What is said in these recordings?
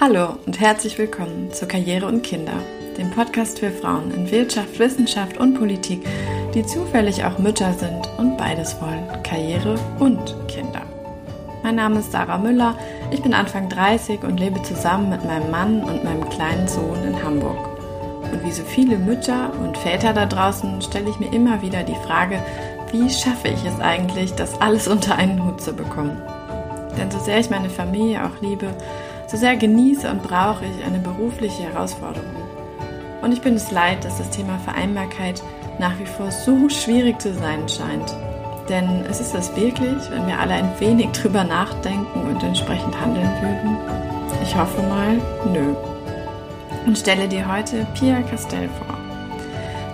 Hallo und herzlich willkommen zu Karriere und Kinder, dem Podcast für Frauen in Wirtschaft, Wissenschaft und Politik, die zufällig auch Mütter sind und beides wollen, Karriere und Kinder. Mein Name ist Sarah Müller, ich bin Anfang 30 und lebe zusammen mit meinem Mann und meinem kleinen Sohn in Hamburg. Und wie so viele Mütter und Väter da draußen stelle ich mir immer wieder die Frage, wie schaffe ich es eigentlich, das alles unter einen Hut zu bekommen? Denn so sehr ich meine Familie auch liebe, so sehr genieße und brauche ich eine berufliche Herausforderung. Und ich bin es leid, dass das Thema Vereinbarkeit nach wie vor so schwierig zu sein scheint. Denn es ist das wirklich, wenn wir alle ein wenig drüber nachdenken und entsprechend handeln würden? Ich hoffe mal, nö. Und stelle dir heute Pia Castell vor.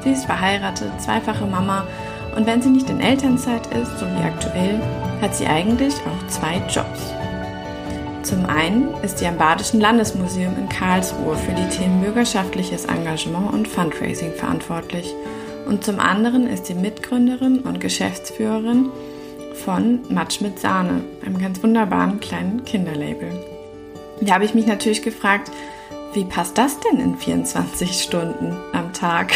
Sie ist verheiratet, zweifache Mama und wenn sie nicht in Elternzeit ist, so wie aktuell, hat sie eigentlich auch zwei Jobs. Zum einen ist sie am Badischen Landesmuseum in Karlsruhe für die Themen bürgerschaftliches Engagement und Fundraising verantwortlich. Und zum anderen ist sie Mitgründerin und Geschäftsführerin von Matsch mit Sahne, einem ganz wunderbaren kleinen Kinderlabel. Da habe ich mich natürlich gefragt, wie passt das denn in 24 Stunden am Tag?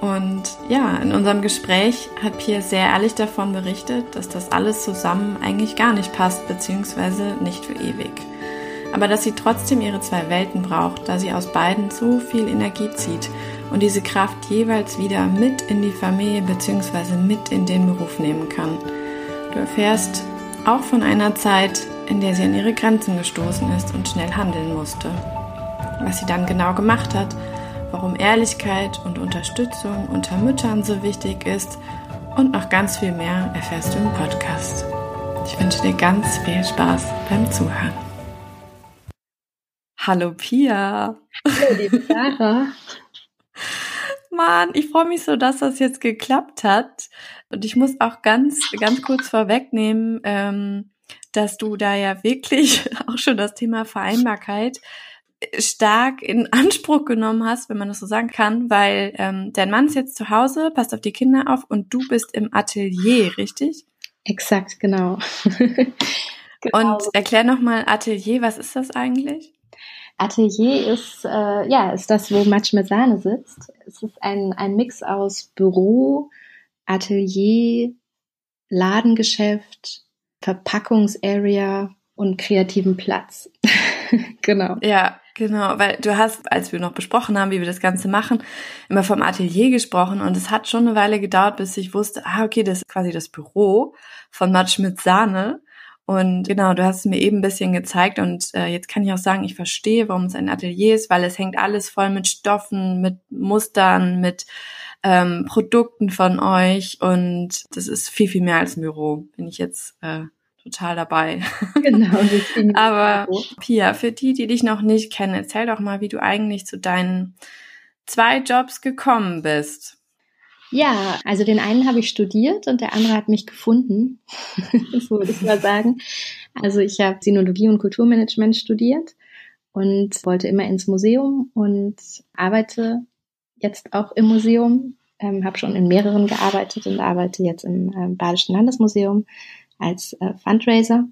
Und ja, in unserem Gespräch hat Pia sehr ehrlich davon berichtet, dass das alles zusammen eigentlich gar nicht passt, beziehungsweise nicht für ewig. Aber dass sie trotzdem ihre zwei Welten braucht, da sie aus beiden so viel Energie zieht und diese Kraft jeweils wieder mit in die Familie beziehungsweise mit in den Beruf nehmen kann. Du erfährst auch von einer Zeit, in der sie an ihre Grenzen gestoßen ist und schnell handeln musste. Was sie dann genau gemacht hat, warum Ehrlichkeit und Unterstützung unter Müttern so wichtig ist und noch ganz viel mehr erfährst du im Podcast. Ich wünsche dir ganz viel Spaß beim Zuhören. Hallo Pia. Hallo liebe Sarah. Mann, ich freue mich so, dass das jetzt geklappt hat. Und ich muss auch ganz, ganz kurz vorwegnehmen, ähm, dass du da ja wirklich auch schon das Thema Vereinbarkeit stark in Anspruch genommen hast, wenn man das so sagen kann, weil ähm, dein Mann ist jetzt zu Hause, passt auf die Kinder auf und du bist im Atelier, richtig? Exakt, genau. genau. Und erklär nochmal Atelier, was ist das eigentlich? Atelier ist, äh, ja, ist das, wo Matsch mit Sahne sitzt. Es ist ein, ein Mix aus Büro, Atelier, Ladengeschäft, Verpackungsarea und kreativen Platz. genau. Ja, Genau, weil du hast, als wir noch besprochen haben, wie wir das Ganze machen, immer vom Atelier gesprochen und es hat schon eine Weile gedauert, bis ich wusste, ah, okay, das ist quasi das Büro von Matsch mit Sahne. Und genau, du hast es mir eben ein bisschen gezeigt und äh, jetzt kann ich auch sagen, ich verstehe, warum es ein Atelier ist, weil es hängt alles voll mit Stoffen, mit Mustern, mit ähm, Produkten von euch und das ist viel, viel mehr als ein Büro, bin ich jetzt äh, total dabei. Genau. Aber Pia, für die, die dich noch nicht kennen, erzähl doch mal, wie du eigentlich zu deinen zwei Jobs gekommen bist. Ja, also den einen habe ich studiert und der andere hat mich gefunden, so würde ich mal sagen. Also ich habe Sinologie und Kulturmanagement studiert und wollte immer ins Museum und arbeite jetzt auch im Museum, ähm, habe schon in mehreren gearbeitet und arbeite jetzt im äh, Badischen Landesmuseum als äh, Fundraiser.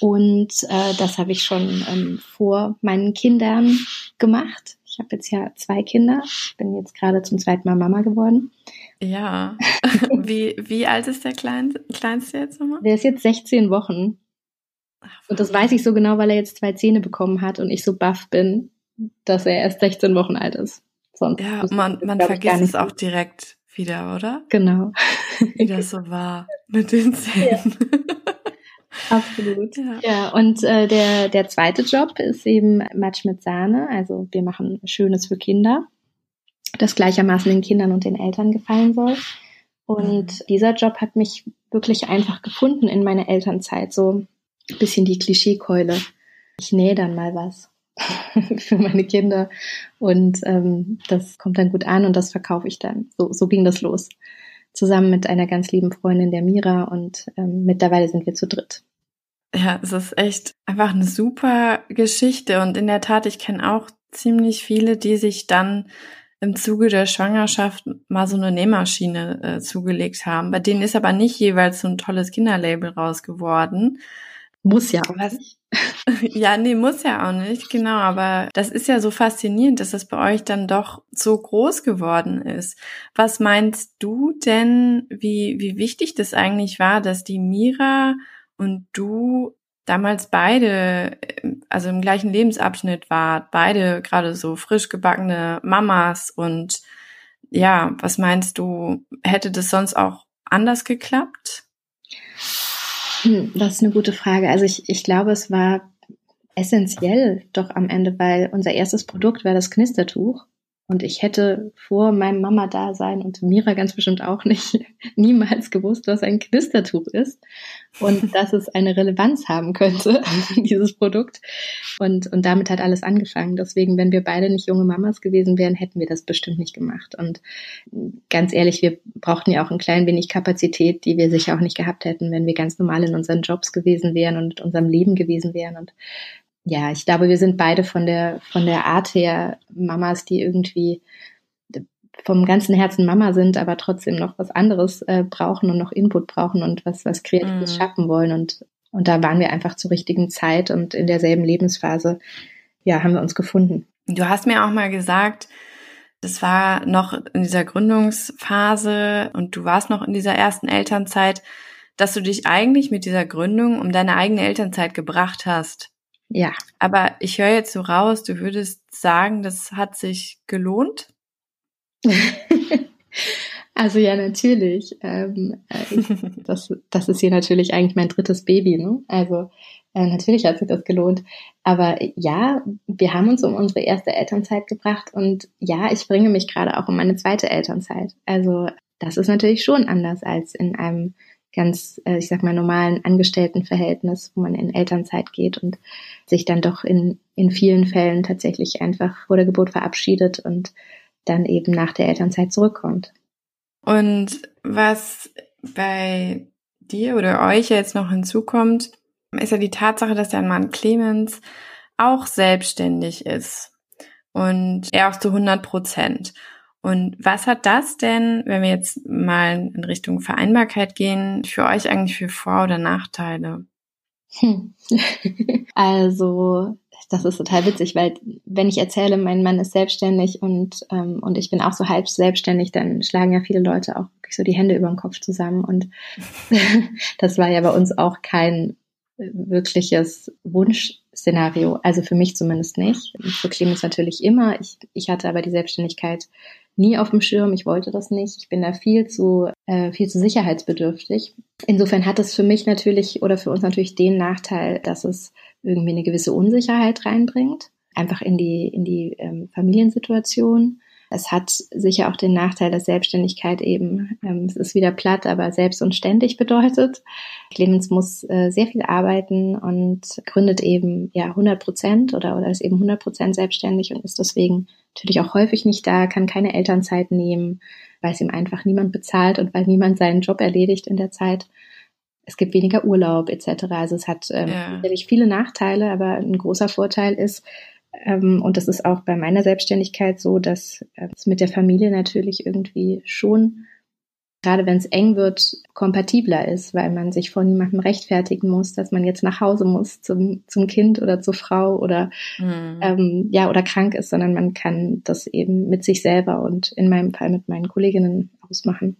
Und äh, das habe ich schon ähm, vor meinen Kindern gemacht. Ich habe jetzt ja zwei Kinder. Ich bin jetzt gerade zum zweiten Mal Mama geworden. Ja. wie, wie alt ist der Klein, Kleinste jetzt nochmal? Der ist jetzt 16 Wochen. und das weiß ich so genau, weil er jetzt zwei Zähne bekommen hat und ich so baff bin, dass er erst 16 Wochen alt ist. Sonst ja, man, man vergisst es auch direkt wieder, oder? Genau. Wie das so war mit den Zähnen. Ja. Absolut. Ja, ja und äh, der, der zweite Job ist eben Match mit Sahne. Also wir machen Schönes für Kinder, das gleichermaßen den Kindern und den Eltern gefallen soll. Und mhm. dieser Job hat mich wirklich einfach gefunden in meiner Elternzeit. So ein bisschen die Klischeekeule. Ich nähe dann mal was. für meine Kinder. Und ähm, das kommt dann gut an und das verkaufe ich dann. So, so ging das los. Zusammen mit einer ganz lieben Freundin, der Mira, und ähm, mittlerweile sind wir zu dritt. Ja, es ist echt einfach eine super Geschichte. Und in der Tat, ich kenne auch ziemlich viele, die sich dann im Zuge der Schwangerschaft mal so eine Nähmaschine äh, zugelegt haben. Bei denen ist aber nicht jeweils so ein tolles Kinderlabel raus geworden. Muss ja. Was, Ja, nee, muss ja auch nicht, genau. Aber das ist ja so faszinierend, dass das bei euch dann doch so groß geworden ist. Was meinst du denn, wie, wie wichtig das eigentlich war, dass die Mira und du damals beide, also im gleichen Lebensabschnitt wart, beide gerade so frisch gebackene Mamas und ja, was meinst du, hätte das sonst auch anders geklappt? Hm, das ist eine gute Frage. Also ich, ich glaube, es war essentiell doch am Ende, weil unser erstes Produkt war das Knistertuch. Und ich hätte vor meinem Mama-Dasein und Mira ganz bestimmt auch nicht niemals gewusst, was ein Knistertuch ist und dass es eine Relevanz haben könnte, dieses Produkt. Und, und damit hat alles angefangen. Deswegen, wenn wir beide nicht junge Mamas gewesen wären, hätten wir das bestimmt nicht gemacht. Und ganz ehrlich, wir brauchten ja auch ein klein wenig Kapazität, die wir sicher auch nicht gehabt hätten, wenn wir ganz normal in unseren Jobs gewesen wären und unserem Leben gewesen wären. Und ja, ich glaube, wir sind beide von der, von der Art her Mamas, die irgendwie vom ganzen Herzen Mama sind, aber trotzdem noch was anderes äh, brauchen und noch Input brauchen und was, was Kreatives mhm. schaffen wollen. Und, und da waren wir einfach zur richtigen Zeit und in derselben Lebensphase, ja, haben wir uns gefunden. Du hast mir auch mal gesagt, das war noch in dieser Gründungsphase und du warst noch in dieser ersten Elternzeit, dass du dich eigentlich mit dieser Gründung um deine eigene Elternzeit gebracht hast. Ja. Aber ich höre jetzt so raus, du würdest sagen, das hat sich gelohnt? also ja, natürlich. Ähm, äh, das, das ist hier natürlich eigentlich mein drittes Baby. Ne? Also äh, natürlich hat sich das gelohnt. Aber ja, wir haben uns um unsere erste Elternzeit gebracht und ja, ich bringe mich gerade auch um meine zweite Elternzeit. Also das ist natürlich schon anders als in einem ganz, äh, ich sag mal, normalen Angestelltenverhältnis, wo man in Elternzeit geht und sich dann doch in, in vielen Fällen tatsächlich einfach vor der Geburt verabschiedet und dann eben nach der Elternzeit zurückkommt. Und was bei dir oder euch jetzt noch hinzukommt, ist ja die Tatsache, dass dein Mann Clemens auch selbstständig ist und er auch zu 100 Prozent. Und was hat das denn, wenn wir jetzt mal in Richtung Vereinbarkeit gehen, für euch eigentlich für Vor- oder Nachteile? Hm. also, das ist total witzig, weil wenn ich erzähle, mein Mann ist selbstständig und, ähm, und ich bin auch so halb selbstständig, dann schlagen ja viele Leute auch wirklich so die Hände über den Kopf zusammen. Und das war ja bei uns auch kein wirkliches Wunschszenario, also für mich zumindest nicht. Für Clemens natürlich immer. Ich, ich hatte aber die Selbstständigkeit nie auf dem Schirm. Ich wollte das nicht. Ich bin da viel zu, äh, viel zu sicherheitsbedürftig. Insofern hat es für mich natürlich oder für uns natürlich den Nachteil, dass es irgendwie eine gewisse Unsicherheit reinbringt. Einfach in die, in die ähm, Familiensituation. Es hat sicher auch den Nachteil, dass Selbstständigkeit eben, ähm, es ist wieder platt, aber selbst und ständig bedeutet. Clemens muss äh, sehr viel arbeiten und gründet eben ja 100 Prozent oder, oder ist eben 100 Prozent selbstständig und ist deswegen natürlich auch häufig nicht da, kann keine Elternzeit nehmen, weil es ihm einfach niemand bezahlt und weil niemand seinen Job erledigt in der Zeit. Es gibt weniger Urlaub etc. Also es hat ähm, ja. natürlich viele Nachteile, aber ein großer Vorteil ist, ähm, und das ist auch bei meiner Selbstständigkeit so, dass äh, es mit der Familie natürlich irgendwie schon, gerade wenn es eng wird, kompatibler ist, weil man sich von niemandem rechtfertigen muss, dass man jetzt nach Hause muss zum, zum Kind oder zur Frau oder mhm. ähm, ja oder krank ist, sondern man kann das eben mit sich selber und in meinem Fall mit meinen Kolleginnen ausmachen.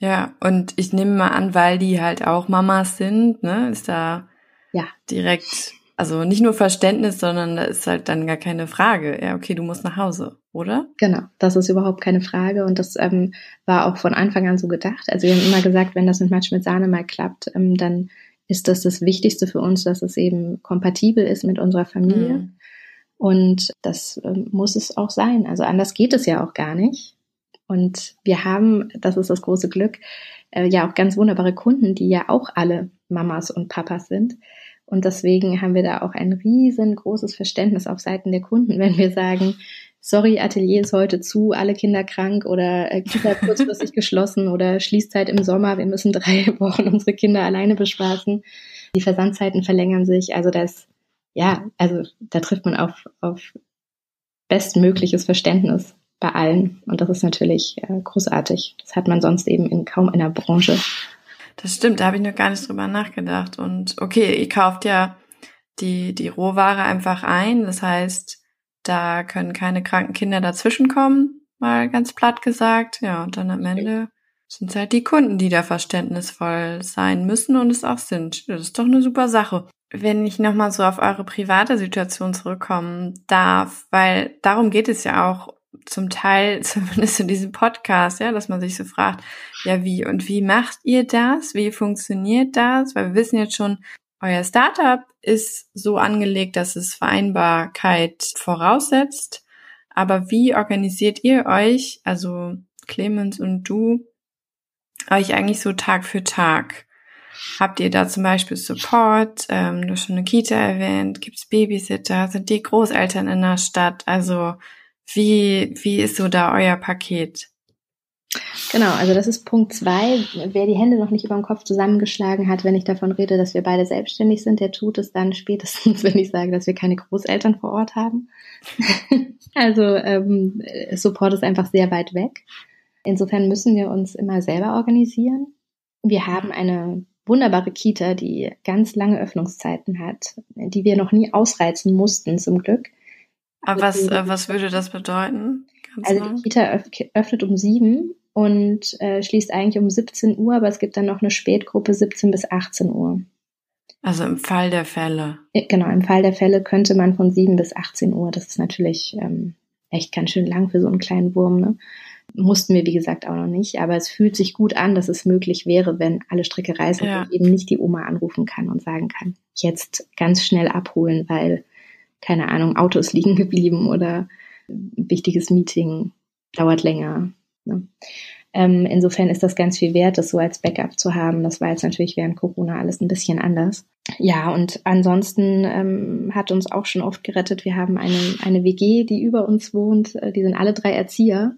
Ja, und ich nehme mal an, weil die halt auch Mamas sind, ne, ist da ja direkt also nicht nur Verständnis, sondern da ist halt dann gar keine Frage. Ja, okay, du musst nach Hause, oder? Genau, das ist überhaupt keine Frage und das ähm, war auch von Anfang an so gedacht. Also wir haben immer gesagt, wenn das mit Match mit Sahne mal klappt, ähm, dann ist das das Wichtigste für uns, dass es eben kompatibel ist mit unserer Familie. Mhm. Und das ähm, muss es auch sein. Also anders geht es ja auch gar nicht. Und wir haben, das ist das große Glück, äh, ja auch ganz wunderbare Kunden, die ja auch alle Mamas und Papas sind. Und deswegen haben wir da auch ein riesengroßes Verständnis auf Seiten der Kunden, wenn wir sagen, sorry, Atelier ist heute zu, alle Kinder krank oder äh, Kita kurzfristig geschlossen oder Schließzeit im Sommer, wir müssen drei Wochen unsere Kinder alleine bespaßen. Die Versandzeiten verlängern sich. Also das, ja, also da trifft man auf, auf bestmögliches Verständnis bei allen. Und das ist natürlich äh, großartig. Das hat man sonst eben in kaum einer Branche. Das stimmt, da habe ich noch gar nicht drüber nachgedacht. Und okay, ihr kauft ja die, die Rohware einfach ein. Das heißt, da können keine kranken Kinder dazwischenkommen, mal ganz platt gesagt. Ja, und dann am Ende sind es halt die Kunden, die da verständnisvoll sein müssen und es auch sind. Das ist doch eine super Sache. Wenn ich nochmal so auf eure private Situation zurückkommen darf, weil darum geht es ja auch zum Teil, zumindest in diesem Podcast, ja, dass man sich so fragt, ja, wie und wie macht ihr das? Wie funktioniert das? Weil wir wissen jetzt schon, euer Startup ist so angelegt, dass es Vereinbarkeit voraussetzt. Aber wie organisiert ihr euch, also Clemens und du, euch eigentlich so Tag für Tag? Habt ihr da zum Beispiel Support? Ähm, du hast schon eine Kita erwähnt. Gibt es Babysitter? Sind die Großeltern in der Stadt? Also wie, wie ist so da euer Paket? Genau, also das ist Punkt zwei. Wer die Hände noch nicht über dem Kopf zusammengeschlagen hat, wenn ich davon rede, dass wir beide selbstständig sind, der tut es dann spätestens, wenn ich sage, dass wir keine Großeltern vor Ort haben. also ähm, Support ist einfach sehr weit weg. Insofern müssen wir uns immer selber organisieren. Wir haben eine wunderbare Kita, die ganz lange Öffnungszeiten hat, die wir noch nie ausreizen mussten, zum Glück. Aber was, äh, was würde das bedeuten? Ganz also die Kita öffnet um sieben und äh, schließt eigentlich um 17 Uhr, aber es gibt dann noch eine Spätgruppe 17 bis 18 Uhr. Also im Fall der Fälle. Genau, im Fall der Fälle könnte man von 7 bis 18 Uhr, das ist natürlich ähm, echt ganz schön lang für so einen kleinen Wurm, ne? Mussten wir, wie gesagt, auch noch nicht, aber es fühlt sich gut an, dass es möglich wäre, wenn alle Stricke reißen ja. und eben nicht die Oma anrufen kann und sagen kann, jetzt ganz schnell abholen, weil keine Ahnung, Autos liegen geblieben oder ein wichtiges Meeting dauert länger. Ne? Ähm, insofern ist das ganz viel wert, das so als Backup zu haben. Das war jetzt natürlich während Corona alles ein bisschen anders. Ja, und ansonsten ähm, hat uns auch schon oft gerettet. Wir haben eine, eine WG, die über uns wohnt. Äh, die sind alle drei Erzieher.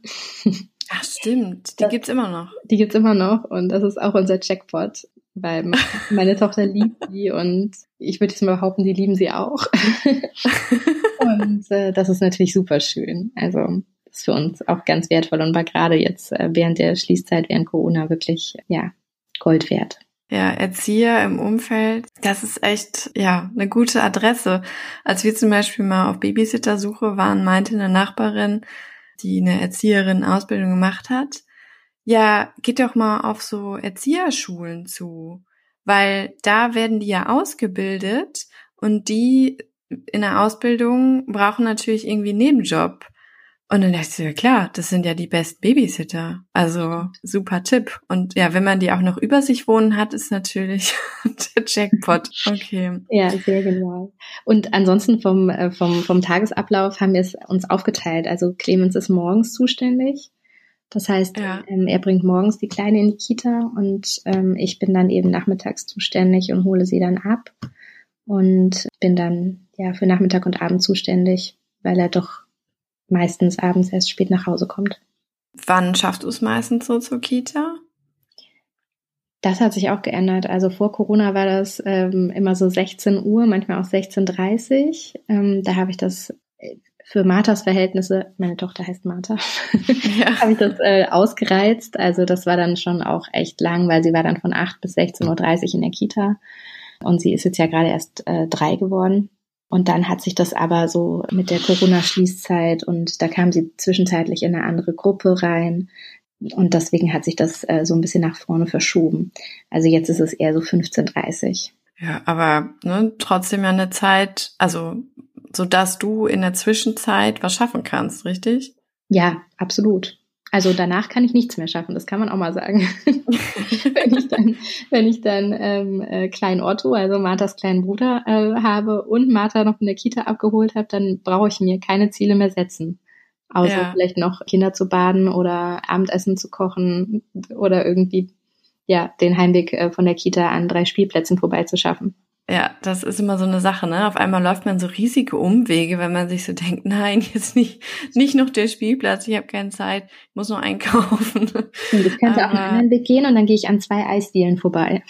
Ach, stimmt. Die das, gibt's immer noch. Die gibt's immer noch. Und das ist auch unser Jackpot weil meine Tochter liebt sie und ich würde jetzt mal behaupten, die lieben sie auch. und äh, das ist natürlich super schön. Also ist für uns auch ganz wertvoll und war gerade jetzt äh, während der Schließzeit, während Corona wirklich, ja, Gold wert. Ja, Erzieher im Umfeld, das ist echt, ja, eine gute Adresse. Als wir zum Beispiel mal auf Babysittersuche waren, meinte eine Nachbarin, die eine Erzieherin Ausbildung gemacht hat, ja, geht doch mal auf so Erzieherschulen zu, weil da werden die ja ausgebildet und die in der Ausbildung brauchen natürlich irgendwie einen Nebenjob. Und dann dachte ich, ja klar, das sind ja die besten Babysitter. Also super Tipp. Und ja, wenn man die auch noch über sich wohnen hat, ist natürlich der Jackpot. Okay. Ja, sehr genial. Und ansonsten vom, äh, vom, vom Tagesablauf haben wir es uns aufgeteilt. Also Clemens ist morgens zuständig das heißt, ja. ähm, er bringt morgens die Kleine in die Kita und ähm, ich bin dann eben nachmittags zuständig und hole sie dann ab und bin dann ja für Nachmittag und Abend zuständig, weil er doch meistens abends erst spät nach Hause kommt. Wann schaffst du es meistens so zur Kita? Das hat sich auch geändert. Also vor Corona war das ähm, immer so 16 Uhr, manchmal auch 16.30 Uhr. Ähm, da habe ich das für Marthas Verhältnisse, meine Tochter heißt Martha, ja. habe ich das äh, ausgereizt. Also das war dann schon auch echt lang, weil sie war dann von 8 bis 16.30 Uhr in der Kita. Und sie ist jetzt ja gerade erst äh, drei geworden. Und dann hat sich das aber so mit der Corona-Schließzeit und da kam sie zwischenzeitlich in eine andere Gruppe rein. Und deswegen hat sich das äh, so ein bisschen nach vorne verschoben. Also jetzt ist es eher so 15.30 Ja, aber ne, trotzdem ja eine Zeit, also so dass du in der Zwischenzeit was schaffen kannst, richtig? Ja, absolut. Also danach kann ich nichts mehr schaffen, das kann man auch mal sagen. wenn ich dann, wenn ich dann ähm, äh, kleinen Otto, also Marthas kleinen Bruder, äh, habe und Martha noch in der Kita abgeholt habe, dann brauche ich mir keine Ziele mehr setzen. Außer ja. vielleicht noch Kinder zu baden oder Abendessen zu kochen oder irgendwie ja den Heimweg äh, von der Kita an drei Spielplätzen vorbeizuschaffen. Ja, das ist immer so eine Sache, ne? Auf einmal läuft man so riesige Umwege, wenn man sich so denkt, nein, jetzt nicht, nicht noch der Spielplatz, ich habe keine Zeit, ich muss noch einkaufen. Und ich könnte auch einen anderen Weg gehen und dann gehe ich an zwei Eisdielen vorbei.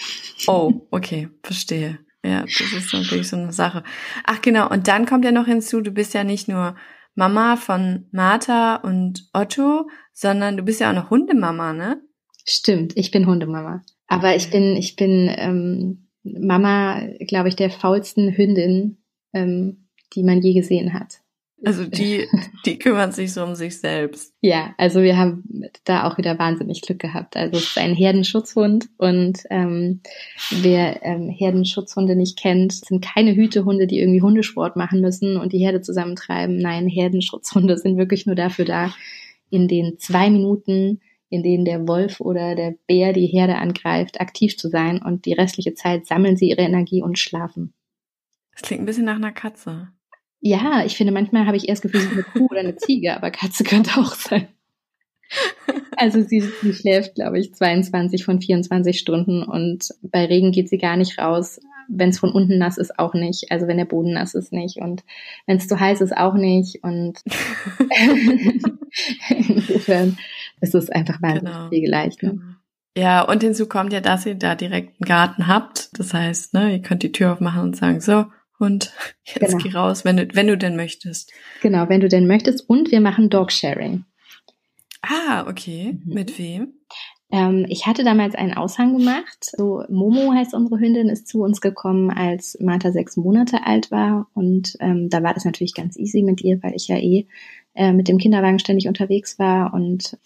Oh, okay, verstehe. Ja, das ist natürlich so eine Sache. Ach genau, und dann kommt ja noch hinzu, du bist ja nicht nur Mama von Martha und Otto, sondern du bist ja auch noch Hundemama, ne? Stimmt, ich bin Hundemama. Aber ich bin, ich bin ähm, Mama, glaube ich, der faulsten Hündin, ähm, die man je gesehen hat. Also die, die kümmern sich so um sich selbst. Ja, also wir haben da auch wieder wahnsinnig Glück gehabt. Also es ist ein Herdenschutzhund und ähm, wer ähm, Herdenschutzhunde nicht kennt, sind keine Hütehunde, die irgendwie Hundesport machen müssen und die Herde zusammentreiben. Nein, Herdenschutzhunde sind wirklich nur dafür da, in den zwei Minuten, in denen der Wolf oder der Bär die Herde angreift, aktiv zu sein und die restliche Zeit sammeln sie ihre Energie und schlafen. Das klingt ein bisschen nach einer Katze. Ja, ich finde, manchmal habe ich erst Gefühl, eine Kuh oder eine Ziege, aber Katze könnte auch sein. Also sie, sie schläft, glaube ich, 22 von 24 Stunden und bei Regen geht sie gar nicht raus. Wenn es von unten nass ist, auch nicht. Also wenn der Boden nass ist, nicht. Und wenn es zu heiß ist, auch nicht. Und insofern ist es einfach wahnsinnig genau. pflegeleicht. Ne? Genau. Ja, und hinzu kommt ja, dass ihr da direkt einen Garten habt. Das heißt, ne, ihr könnt die Tür aufmachen und sagen, so, und jetzt genau. geh raus, wenn du, wenn du denn möchtest. Genau, wenn du denn möchtest. Und wir machen Dog Sharing. Ah, okay. Mhm. Mit wem? Ähm, ich hatte damals einen Aushang gemacht. So, Momo heißt unsere Hündin, ist zu uns gekommen, als Martha sechs Monate alt war. Und ähm, da war das natürlich ganz easy mit ihr, weil ich ja eh äh, mit dem Kinderwagen ständig unterwegs war und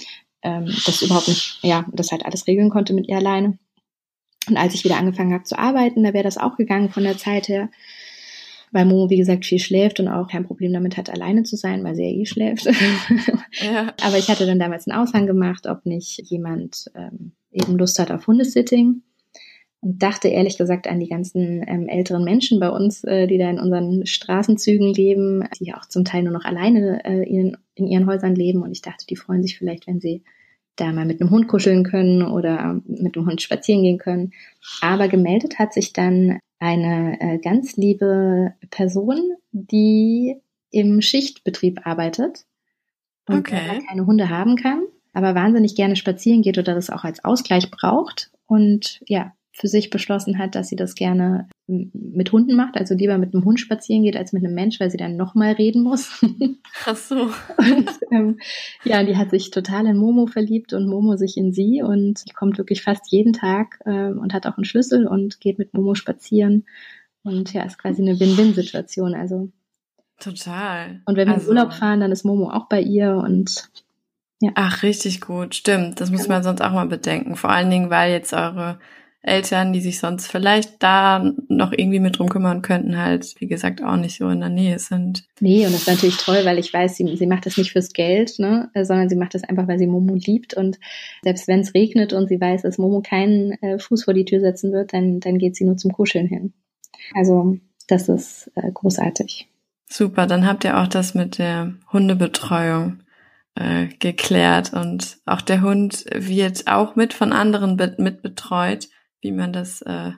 ähm, das überhaupt nicht, ja, das halt alles regeln konnte mit ihr alleine. Und als ich wieder angefangen habe zu arbeiten, da wäre das auch gegangen von der Zeit her weil Momo, wie gesagt, viel schläft und auch kein Problem damit hat, alleine zu sein, weil sie ja eh schläft. Ja. Aber ich hatte dann damals einen Aushang gemacht, ob nicht jemand ähm, eben Lust hat auf Hundesitting und dachte ehrlich gesagt an die ganzen ähm, älteren Menschen bei uns, äh, die da in unseren Straßenzügen leben, die auch zum Teil nur noch alleine äh, in, in ihren Häusern leben. Und ich dachte, die freuen sich vielleicht, wenn sie da mal mit einem Hund kuscheln können oder mit dem Hund spazieren gehen können. Aber gemeldet hat sich dann eine äh, ganz liebe Person, die im Schichtbetrieb arbeitet und okay. keine Hunde haben kann, aber wahnsinnig gerne spazieren geht oder das auch als Ausgleich braucht und ja, für sich beschlossen hat, dass sie das gerne mit Hunden macht, also lieber mit einem Hund spazieren geht als mit einem Mensch, weil sie dann nochmal reden muss. Ach so. Und, ähm, ja, die hat sich total in Momo verliebt und Momo sich in sie und sie kommt wirklich fast jeden Tag äh, und hat auch einen Schlüssel und geht mit Momo spazieren und ja, ist quasi eine Win-Win-Situation. Also total. Und wenn wir also, in Urlaub fahren, dann ist Momo auch bei ihr und ja. Ach, richtig gut, stimmt. Das muss man sonst auch mal bedenken. Vor allen Dingen, weil jetzt eure Eltern, die sich sonst vielleicht da noch irgendwie mit drum kümmern könnten, halt, wie gesagt, auch nicht so in der Nähe sind. Nee, und das ist natürlich toll, weil ich weiß, sie, sie macht das nicht fürs Geld, ne, sondern sie macht das einfach, weil sie Momo liebt und selbst wenn es regnet und sie weiß, dass Momo keinen äh, Fuß vor die Tür setzen wird, dann, dann geht sie nur zum Kuscheln hin. Also, das ist äh, großartig. Super, dann habt ihr auch das mit der Hundebetreuung äh, geklärt und auch der Hund wird auch mit von anderen mit betreut wie man das äh,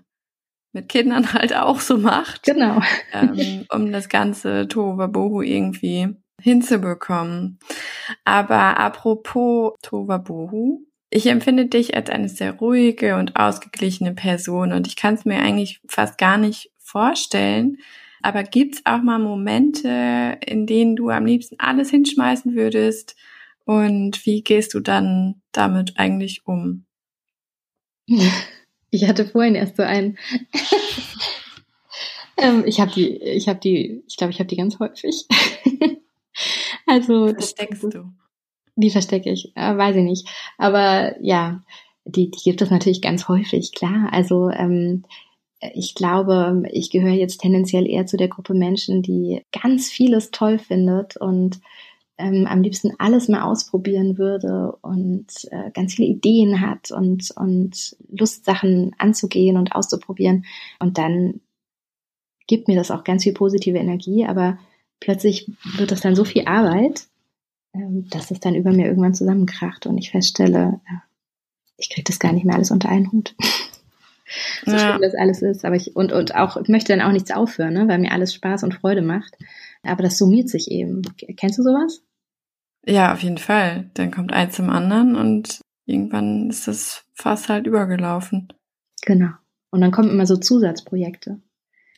mit Kindern halt auch so macht. Genau. ähm, um das ganze Tohuwabohu irgendwie hinzubekommen. Aber apropos Tohuwabohu, ich empfinde dich als eine sehr ruhige und ausgeglichene Person und ich kann es mir eigentlich fast gar nicht vorstellen. Aber gibt's auch mal Momente, in denen du am liebsten alles hinschmeißen würdest? Und wie gehst du dann damit eigentlich um? Ich hatte vorhin erst so einen. ähm, ich habe die, ich habe die, ich glaube, ich habe die ganz häufig. also versteckst du? Die verstecke ich, äh, weiß ich nicht. Aber ja, die, die gibt es natürlich ganz häufig, klar. Also ähm, ich glaube, ich gehöre jetzt tendenziell eher zu der Gruppe Menschen, die ganz vieles toll findet und ähm, am liebsten alles mal ausprobieren würde und äh, ganz viele Ideen hat und, und Lust, Sachen anzugehen und auszuprobieren. Und dann gibt mir das auch ganz viel positive Energie, aber plötzlich wird das dann so viel Arbeit, ähm, dass es dann über mir irgendwann zusammenkracht und ich feststelle, äh, ich kriege das gar nicht mehr alles unter einen Hut. so ja. schön das alles ist, aber ich und und auch ich möchte dann auch nichts aufhören, ne, weil mir alles Spaß und Freude macht. Aber das summiert sich eben. Kennst du sowas? Ja, auf jeden Fall. Dann kommt eins zum anderen und irgendwann ist das fast halt übergelaufen. Genau. Und dann kommen immer so Zusatzprojekte.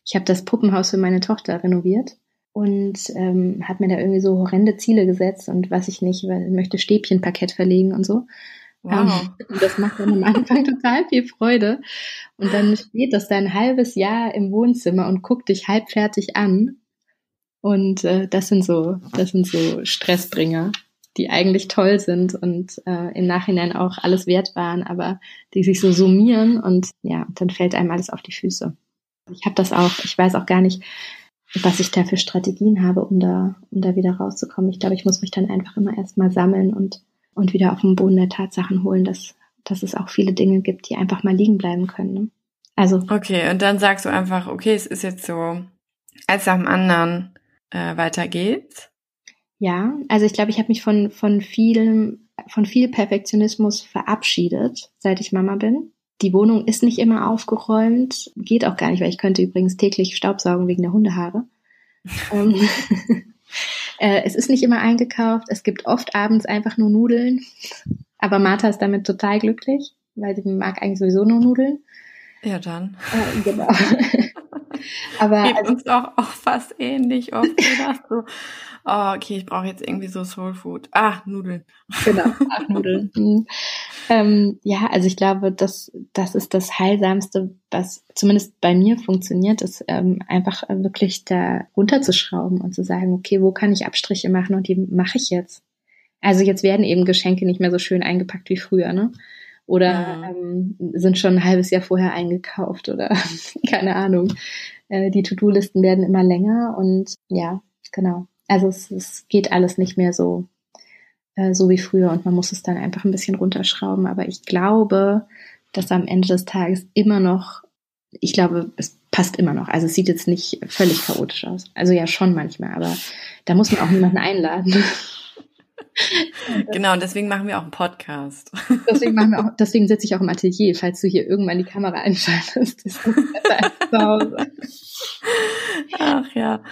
Ich habe das Puppenhaus für meine Tochter renoviert und ähm, hat mir da irgendwie so horrende Ziele gesetzt und was ich nicht, weil ich möchte Stäbchenparkett verlegen und so. Wow. Ähm, das macht dann am Anfang total viel Freude. Und dann steht das da ein halbes Jahr im Wohnzimmer und guckt dich halbfertig an. Und äh, das sind so, das sind so Stressbringer, die eigentlich toll sind und äh, im Nachhinein auch alles wert waren, aber die sich so summieren und ja, dann fällt einem alles auf die Füße. Ich habe das auch, ich weiß auch gar nicht, was ich da für Strategien habe, um da, um da wieder rauszukommen. Ich glaube, ich muss mich dann einfach immer erstmal sammeln und, und wieder auf den Boden der Tatsachen holen, dass, dass es auch viele Dinge gibt, die einfach mal liegen bleiben können. Ne? Also. Okay, und dann sagst du einfach, okay, es ist jetzt so, als dem anderen äh, weiter geht's. Ja, also ich glaube, ich habe mich von, von vielem, von viel Perfektionismus verabschiedet, seit ich Mama bin. Die Wohnung ist nicht immer aufgeräumt, geht auch gar nicht, weil ich könnte übrigens täglich Staubsaugen wegen der Hundehaare. ähm, äh, es ist nicht immer eingekauft, es gibt oft abends einfach nur Nudeln, aber Martha ist damit total glücklich, weil sie mag eigentlich sowieso nur Nudeln. Ja, dann. Äh, genau. Aber Geht also, uns auch, auch fast ähnlich oft gedacht. So, oh, okay, ich brauche jetzt irgendwie so Soul Food. Ah, Nudeln. Genau, ach, Nudeln. Mhm. Ähm, ja, also ich glaube, das, das ist das Heilsamste, was zumindest bei mir funktioniert, ist ähm, einfach wirklich da runterzuschrauben und zu sagen, okay, wo kann ich Abstriche machen und die mache ich jetzt. Also jetzt werden eben Geschenke nicht mehr so schön eingepackt wie früher, ne? Oder mhm. ähm, sind schon ein halbes Jahr vorher eingekauft oder keine Ahnung. Äh, die To-Do-Listen werden immer länger und ja, genau. Also es, es geht alles nicht mehr so, äh, so wie früher und man muss es dann einfach ein bisschen runterschrauben. Aber ich glaube, dass am Ende des Tages immer noch, ich glaube, es passt immer noch. Also es sieht jetzt nicht völlig chaotisch aus. Also ja schon manchmal, aber da muss man auch niemanden einladen. genau, und deswegen machen wir auch einen Podcast. Deswegen, machen wir auch, deswegen sitze ich auch im Atelier, falls du hier irgendwann die Kamera einschaltest. Ist das besser als zu Hause. Ach ja.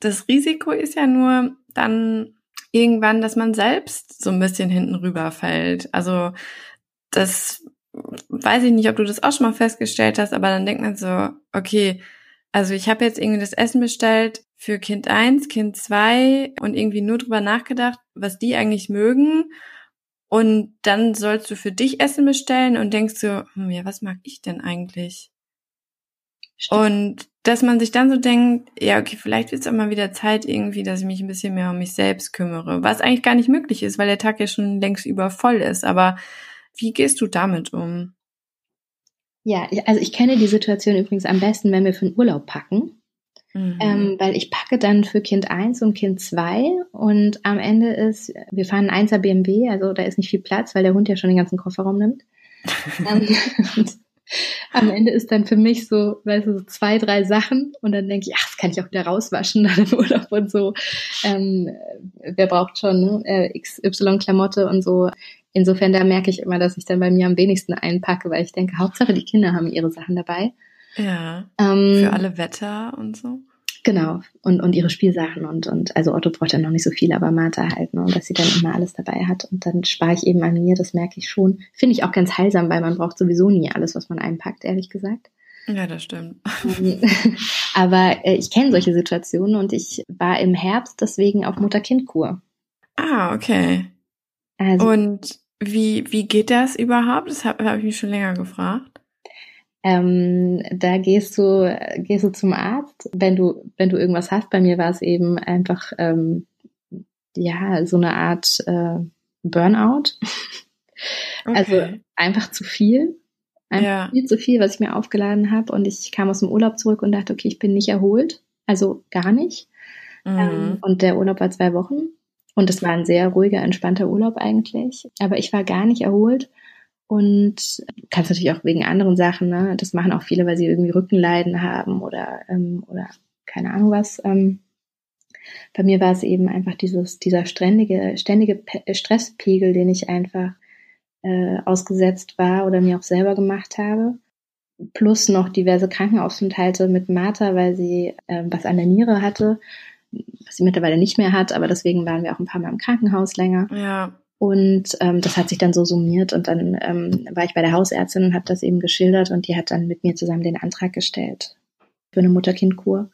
Das Risiko ist ja nur dann irgendwann, dass man selbst so ein bisschen hinten rüberfällt. Also das weiß ich nicht, ob du das auch schon mal festgestellt hast, aber dann denkt man so, okay, also ich habe jetzt irgendwie das Essen bestellt für Kind eins, Kind zwei und irgendwie nur drüber nachgedacht, was die eigentlich mögen. Und dann sollst du für dich Essen bestellen und denkst so, hm, ja, was mag ich denn eigentlich? Stimmt. Und dass man sich dann so denkt, ja, okay, vielleicht wird es auch mal wieder Zeit irgendwie, dass ich mich ein bisschen mehr um mich selbst kümmere. Was eigentlich gar nicht möglich ist, weil der Tag ja schon längst übervoll ist. Aber wie gehst du damit um? Ja, also ich kenne die Situation übrigens am besten, wenn wir für den Urlaub packen. Mhm. Ähm, weil ich packe dann für Kind 1 und Kind 2 und am Ende ist, wir fahren ein 1er BMW, also da ist nicht viel Platz, weil der Hund ja schon den ganzen Kofferraum nimmt. Ähm, am Ende ist dann für mich so, weißt du, so zwei, drei Sachen und dann denke ich, ach, das kann ich auch wieder rauswaschen nach dem Urlaub und so. Ähm, wer braucht schon ne? Äh, XY-Klamotte und so. Insofern, da merke ich immer, dass ich dann bei mir am wenigsten einpacke, weil ich denke, Hauptsache die Kinder haben ihre Sachen dabei. Ja. Ähm, für alle Wetter und so. Genau. Und, und ihre Spielsachen und, und, also Otto braucht ja noch nicht so viel, aber Martha halt, ne, und dass sie dann immer alles dabei hat. Und dann spare ich eben an mir, das merke ich schon. Finde ich auch ganz heilsam, weil man braucht sowieso nie alles, was man einpackt, ehrlich gesagt. Ja, das stimmt. Ähm, aber äh, ich kenne solche Situationen und ich war im Herbst deswegen auf Mutter-Kind-Kur. Ah, okay. Also, und wie, wie geht das überhaupt? Das habe hab ich mich schon länger gefragt. Ähm, da gehst du, gehst du zum Arzt, wenn du, wenn du irgendwas hast. Bei mir war es eben einfach, ähm, ja, so eine Art äh, Burnout. Also okay. Also einfach zu viel. Einfach ja. viel zu viel, was ich mir aufgeladen habe. Und ich kam aus dem Urlaub zurück und dachte, okay, ich bin nicht erholt. Also gar nicht. Mhm. Ähm, und der Urlaub war zwei Wochen. Und es war ein sehr ruhiger, entspannter Urlaub eigentlich. Aber ich war gar nicht erholt und kannst natürlich auch wegen anderen Sachen, ne? Das machen auch viele, weil sie irgendwie Rückenleiden haben oder, ähm, oder keine Ahnung was. Ähm, bei mir war es eben einfach dieses, dieser ständige, ständige Stresspegel, den ich einfach äh, ausgesetzt war oder mir auch selber gemacht habe. Plus noch diverse Krankenaufenthalte mit Martha, weil sie äh, was an der Niere hatte, was sie mittlerweile nicht mehr hat, aber deswegen waren wir auch ein paar Mal im Krankenhaus länger. Ja. Und ähm, das hat sich dann so summiert und dann ähm, war ich bei der Hausärztin und habe das eben geschildert und die hat dann mit mir zusammen den Antrag gestellt für eine Mutter-Kind-Kur.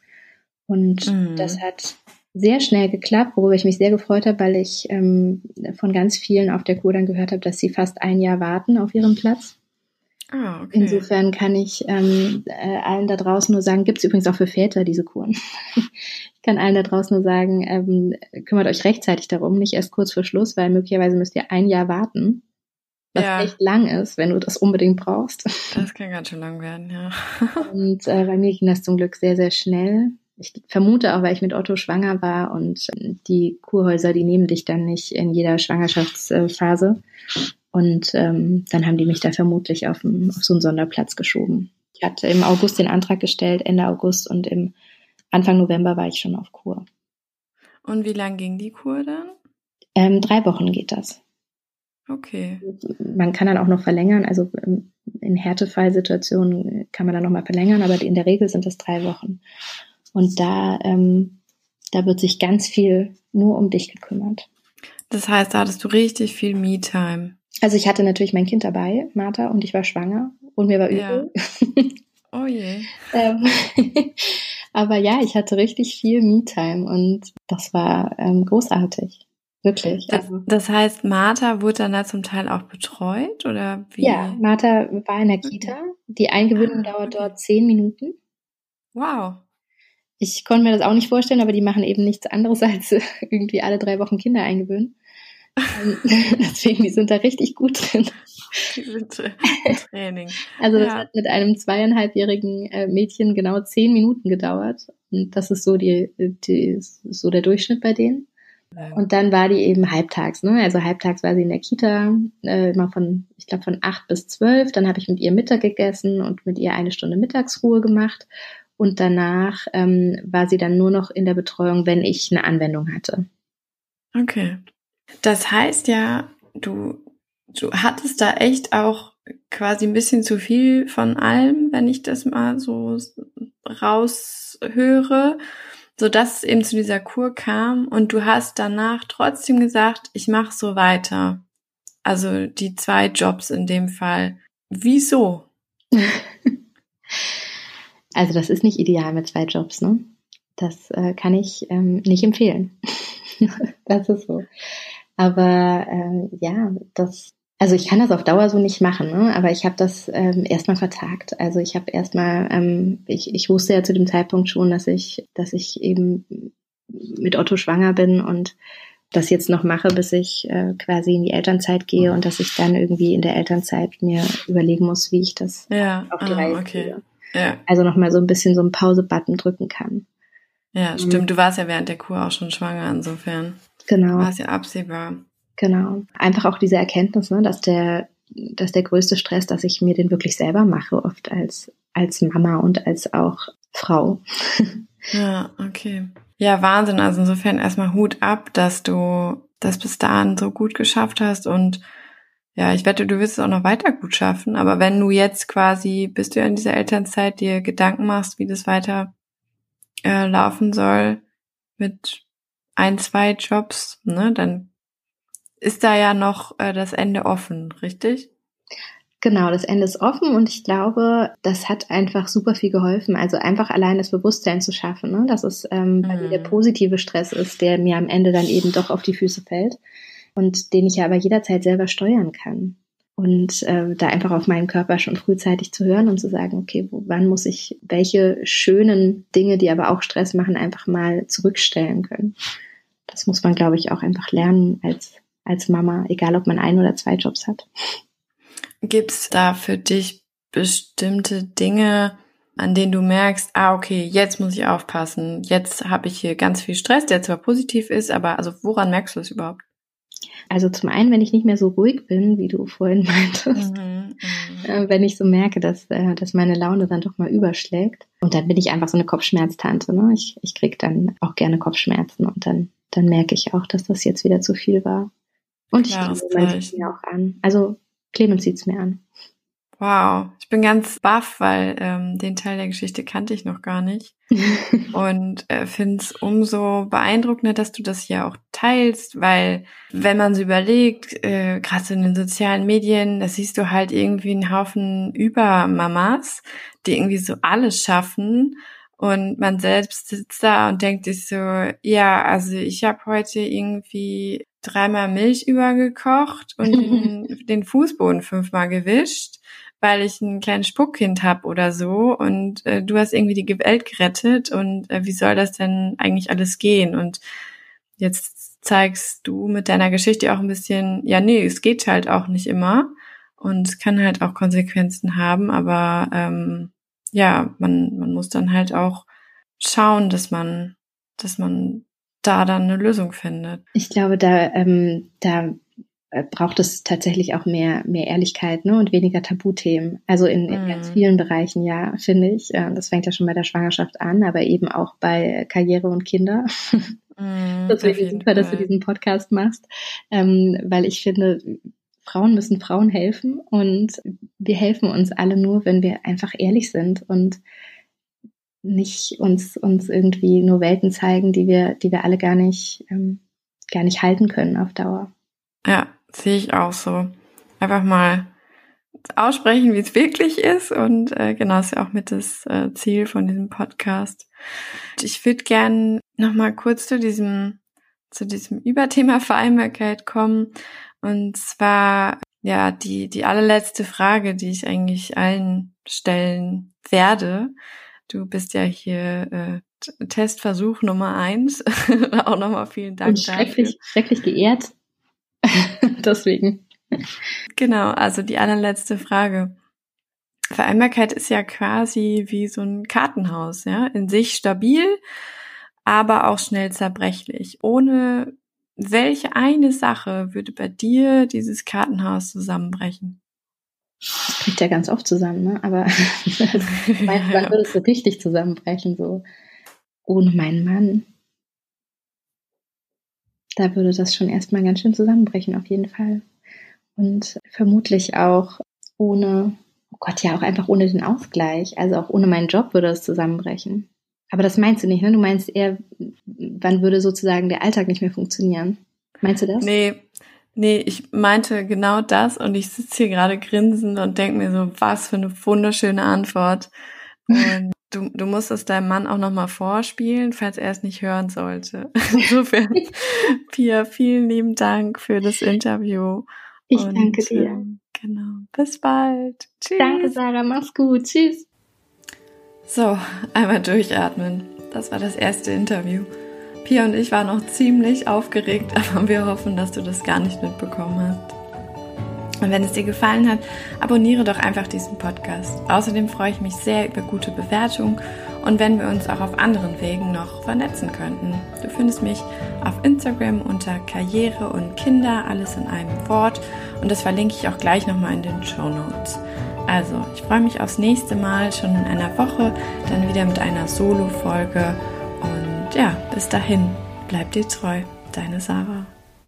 Und mhm. das hat sehr schnell geklappt, worüber ich mich sehr gefreut habe, weil ich ähm, von ganz vielen auf der Kur dann gehört habe, dass sie fast ein Jahr warten auf ihren Platz. Ah, okay. Insofern kann ich ähm, äh, allen da draußen nur sagen, gibt es übrigens auch für Väter diese Kuren. ich kann allen da draußen nur sagen, ähm, kümmert euch rechtzeitig darum, nicht erst kurz vor Schluss, weil möglicherweise müsst ihr ein Jahr warten, was ja. echt lang ist, wenn du das unbedingt brauchst. Das kann ganz schön lang werden, ja. und äh, bei mir ging das zum Glück sehr, sehr schnell. Ich vermute auch, weil ich mit Otto schwanger war und die Kurhäuser, die nehmen dich dann nicht in jeder Schwangerschaftsphase. Und ähm, dann haben die mich da vermutlich auf, auf so einen Sonderplatz geschoben. Ich hatte im August den Antrag gestellt, Ende August und im Anfang November war ich schon auf Kur. Und wie lang ging die Kur dann? Ähm, drei Wochen geht das. Okay. Man kann dann auch noch verlängern, also ähm, in Härtefallsituationen kann man dann nochmal verlängern, aber in der Regel sind das drei Wochen. Und da, ähm, da wird sich ganz viel nur um dich gekümmert. Das heißt, da hattest du richtig viel Me-Time. Also ich hatte natürlich mein Kind dabei, Martha, und ich war schwanger und mir war übel. Ja. Oh je. ähm, aber ja, ich hatte richtig viel Me-Time und das war ähm, großartig. Wirklich. Das, also, das, heißt, Martha wurde dann da zum Teil auch betreut oder wie? Ja, Martha war in der Kita. Die Eingewöhnung ah, dauert dort zehn Minuten. Wow. Ich konnte mir das auch nicht vorstellen, aber die machen eben nichts anderes als irgendwie alle drei Wochen Kinder eingewöhnen. Deswegen, die sind da richtig gut drin. Die sind Training. Also das ja. hat mit einem zweieinhalbjährigen äh, Mädchen genau zehn Minuten gedauert. Und das ist so die, die so der Durchschnitt bei denen. Und dann war die eben halbtags, ne? Also halbtags war sie in der Kita, äh, immer von, ich glaube, von acht bis zwölf. Dann habe ich mit ihr Mittag gegessen und mit ihr eine Stunde Mittagsruhe gemacht. Und danach ähm, war sie dann nur noch in der Betreuung, wenn ich eine Anwendung hatte. Okay. Das heißt ja, du, du hattest da echt auch quasi ein bisschen zu viel von allem, wenn ich das mal so raushöre, so dass es eben zu dieser Kur kam und du hast danach trotzdem gesagt, ich mache so weiter. Also die zwei Jobs in dem Fall. Wieso? also das ist nicht ideal mit zwei Jobs, ne? Das äh, kann ich ähm, nicht empfehlen. das ist so. Aber äh, ja, das, also ich kann das auf Dauer so nicht machen, ne? aber ich habe das ähm, erstmal vertagt. Also ich habe erstmal, ähm, ich, ich wusste ja zu dem Zeitpunkt schon, dass ich, dass ich eben mit Otto schwanger bin und das jetzt noch mache, bis ich äh, quasi in die Elternzeit gehe und dass ich dann irgendwie in der Elternzeit mir überlegen muss, wie ich das ja, auf die ah, Reihe okay. kriege. Ja. Also nochmal so ein bisschen so einen Pause-Button drücken kann. Ja, stimmt. Du warst ja während der Kur auch schon schwanger, insofern. Genau. War es ja absehbar. Genau. Einfach auch diese Erkenntnis, ne, dass der, dass der größte Stress, dass ich mir den wirklich selber mache, oft als, als Mama und als auch Frau. Ja, okay. Ja, Wahnsinn. Also insofern erstmal Hut ab, dass du das bis dahin so gut geschafft hast und ja, ich wette, du wirst es auch noch weiter gut schaffen. Aber wenn du jetzt quasi, bist du ja in dieser Elternzeit, dir Gedanken machst, wie das weiter äh, laufen soll mit ein, zwei Jobs, ne, dann ist da ja noch äh, das Ende offen, richtig? Genau, das Ende ist offen und ich glaube, das hat einfach super viel geholfen. Also einfach allein das Bewusstsein zu schaffen, ne? dass es ähm, mhm. der positive Stress ist, der mir am Ende dann eben doch auf die Füße fällt und den ich ja aber jederzeit selber steuern kann. Und äh, da einfach auf meinen Körper schon frühzeitig zu hören und zu sagen, okay, wo, wann muss ich welche schönen Dinge, die aber auch Stress machen, einfach mal zurückstellen können das muss man, glaube ich, auch einfach lernen als, als Mama, egal ob man ein oder zwei Jobs hat. Gibt's da für dich bestimmte Dinge, an denen du merkst, ah, okay, jetzt muss ich aufpassen, jetzt habe ich hier ganz viel Stress, der zwar positiv ist, aber also woran merkst du es überhaupt? Also zum einen, wenn ich nicht mehr so ruhig bin, wie du vorhin meintest, mhm, mhm. äh, wenn ich so merke, dass, äh, dass meine Laune dann doch mal überschlägt. Und dann bin ich einfach so eine Kopfschmerztante. Ne? Ich, ich krieg dann auch gerne Kopfschmerzen und dann dann merke ich auch, dass das jetzt wieder zu viel war. Und ich glaube, man sieht es mir auch an. Also Clemens sieht es mir an. Wow, ich bin ganz baff, weil ähm, den Teil der Geschichte kannte ich noch gar nicht. und äh, finde es umso beeindruckender, dass du das hier auch teilst, weil wenn man so überlegt, äh, gerade so in den sozialen Medien, da siehst du halt irgendwie einen Haufen Übermamas, die irgendwie so alles schaffen Und man selbst sitzt da und denkt sich so, ja, also ich habe heute irgendwie dreimal Milch übergekocht und den, den Fußboden fünfmal gewischt, weil ich ein kleines Spuckkind habe oder so und äh, du hast irgendwie die Welt gerettet und äh, wie soll das denn eigentlich alles gehen? Und jetzt zeigst du mit deiner Geschichte auch ein bisschen, ja, nee, es geht halt auch nicht immer und es kann halt auch Konsequenzen haben, aber ähm, ja, man, man muss dann halt auch schauen, dass man, dass man da dann eine Lösung findet. Ich glaube, da, ähm, da äh, braucht es tatsächlich auch mehr, mehr Ehrlichkeit ne, und weniger Tabuthemen. Also in, in mm. ganz vielen Bereichen, ja, finde ich. Äh, das fängt ja schon bei der Schwangerschaft an, aber eben auch bei Karriere und Kinder. Mm, Deswegen super, Fall. dass du diesen Podcast machst, ähm, weil ich finde, Frauen müssen Frauen helfen und wir helfen uns alle nur, wenn wir einfach ehrlich sind und nicht uns, uns irgendwie nur Welten zeigen, die wir, die wir alle gar nicht, ähm, gar nicht halten können auf Dauer. Ja, sehe ich auch so. Einfach mal aussprechen, wie es wirklich ist und äh, genau ist ja auch mit das äh, Ziel von diesem Podcast. Ich würde gern noch mal kurz zu diesem zu diesem Überthema Vereinbarkeit kommen und zwar ja die die allerletzte Frage, die ich eigentlich allen stellen werde. Du bist ja hier äh, Testversuch Nummer eins. auch nochmal vielen Dank. Und schrecklich, dafür. schrecklich geehrt. Deswegen. Genau, also die allerletzte Frage. Vereinbarkeit ist ja quasi wie so ein Kartenhaus, ja, in sich stabil, aber auch schnell zerbrechlich. Ohne welche eine Sache würde bei dir dieses Kartenhaus zusammenbrechen? Das bricht ja ganz oft zusammen, ne? Aber wann würde es so richtig zusammenbrechen? So ohne meinen Mann, da würde das schon erstmal ganz schön zusammenbrechen, auf jeden Fall. Und vermutlich auch ohne, oh Gott, ja, auch einfach ohne den Ausgleich. Also auch ohne meinen Job würde es zusammenbrechen. Aber das meinst du nicht, ne? Du meinst eher, wann würde sozusagen der Alltag nicht mehr funktionieren? Meinst du das? Nee, nee, ich meinte genau das und ich sitze hier gerade grinsend und denke mir so, was für eine wunderschöne Antwort. Und Du, du musst es deinem Mann auch nochmal vorspielen, falls er es nicht hören sollte. Insofern, Pia, vielen lieben Dank für das Interview. Ich Und, danke dir. Äh, genau. Bis bald. Tschüss. Danke, Sarah. Mach's gut. Tschüss. So, einmal durchatmen. Das war das erste Interview. Pia und ich waren noch ziemlich aufgeregt, aber wir hoffen, dass du das gar nicht mitbekommen hast. Und wenn es dir gefallen hat, abonniere doch einfach diesen Podcast. Außerdem freue ich mich sehr über gute Bewertungen und wenn wir uns auch auf anderen Wegen noch vernetzen könnten. Du findest mich auf Instagram unter Karriere und Kinder, alles in einem Wort und das verlinke ich auch gleich nochmal in den Show Notes. Also, ich freue mich aufs nächste Mal, schon in einer Woche, dann wieder mit einer Solo-Folge und ja, bis dahin, bleib dir treu, deine Sarah.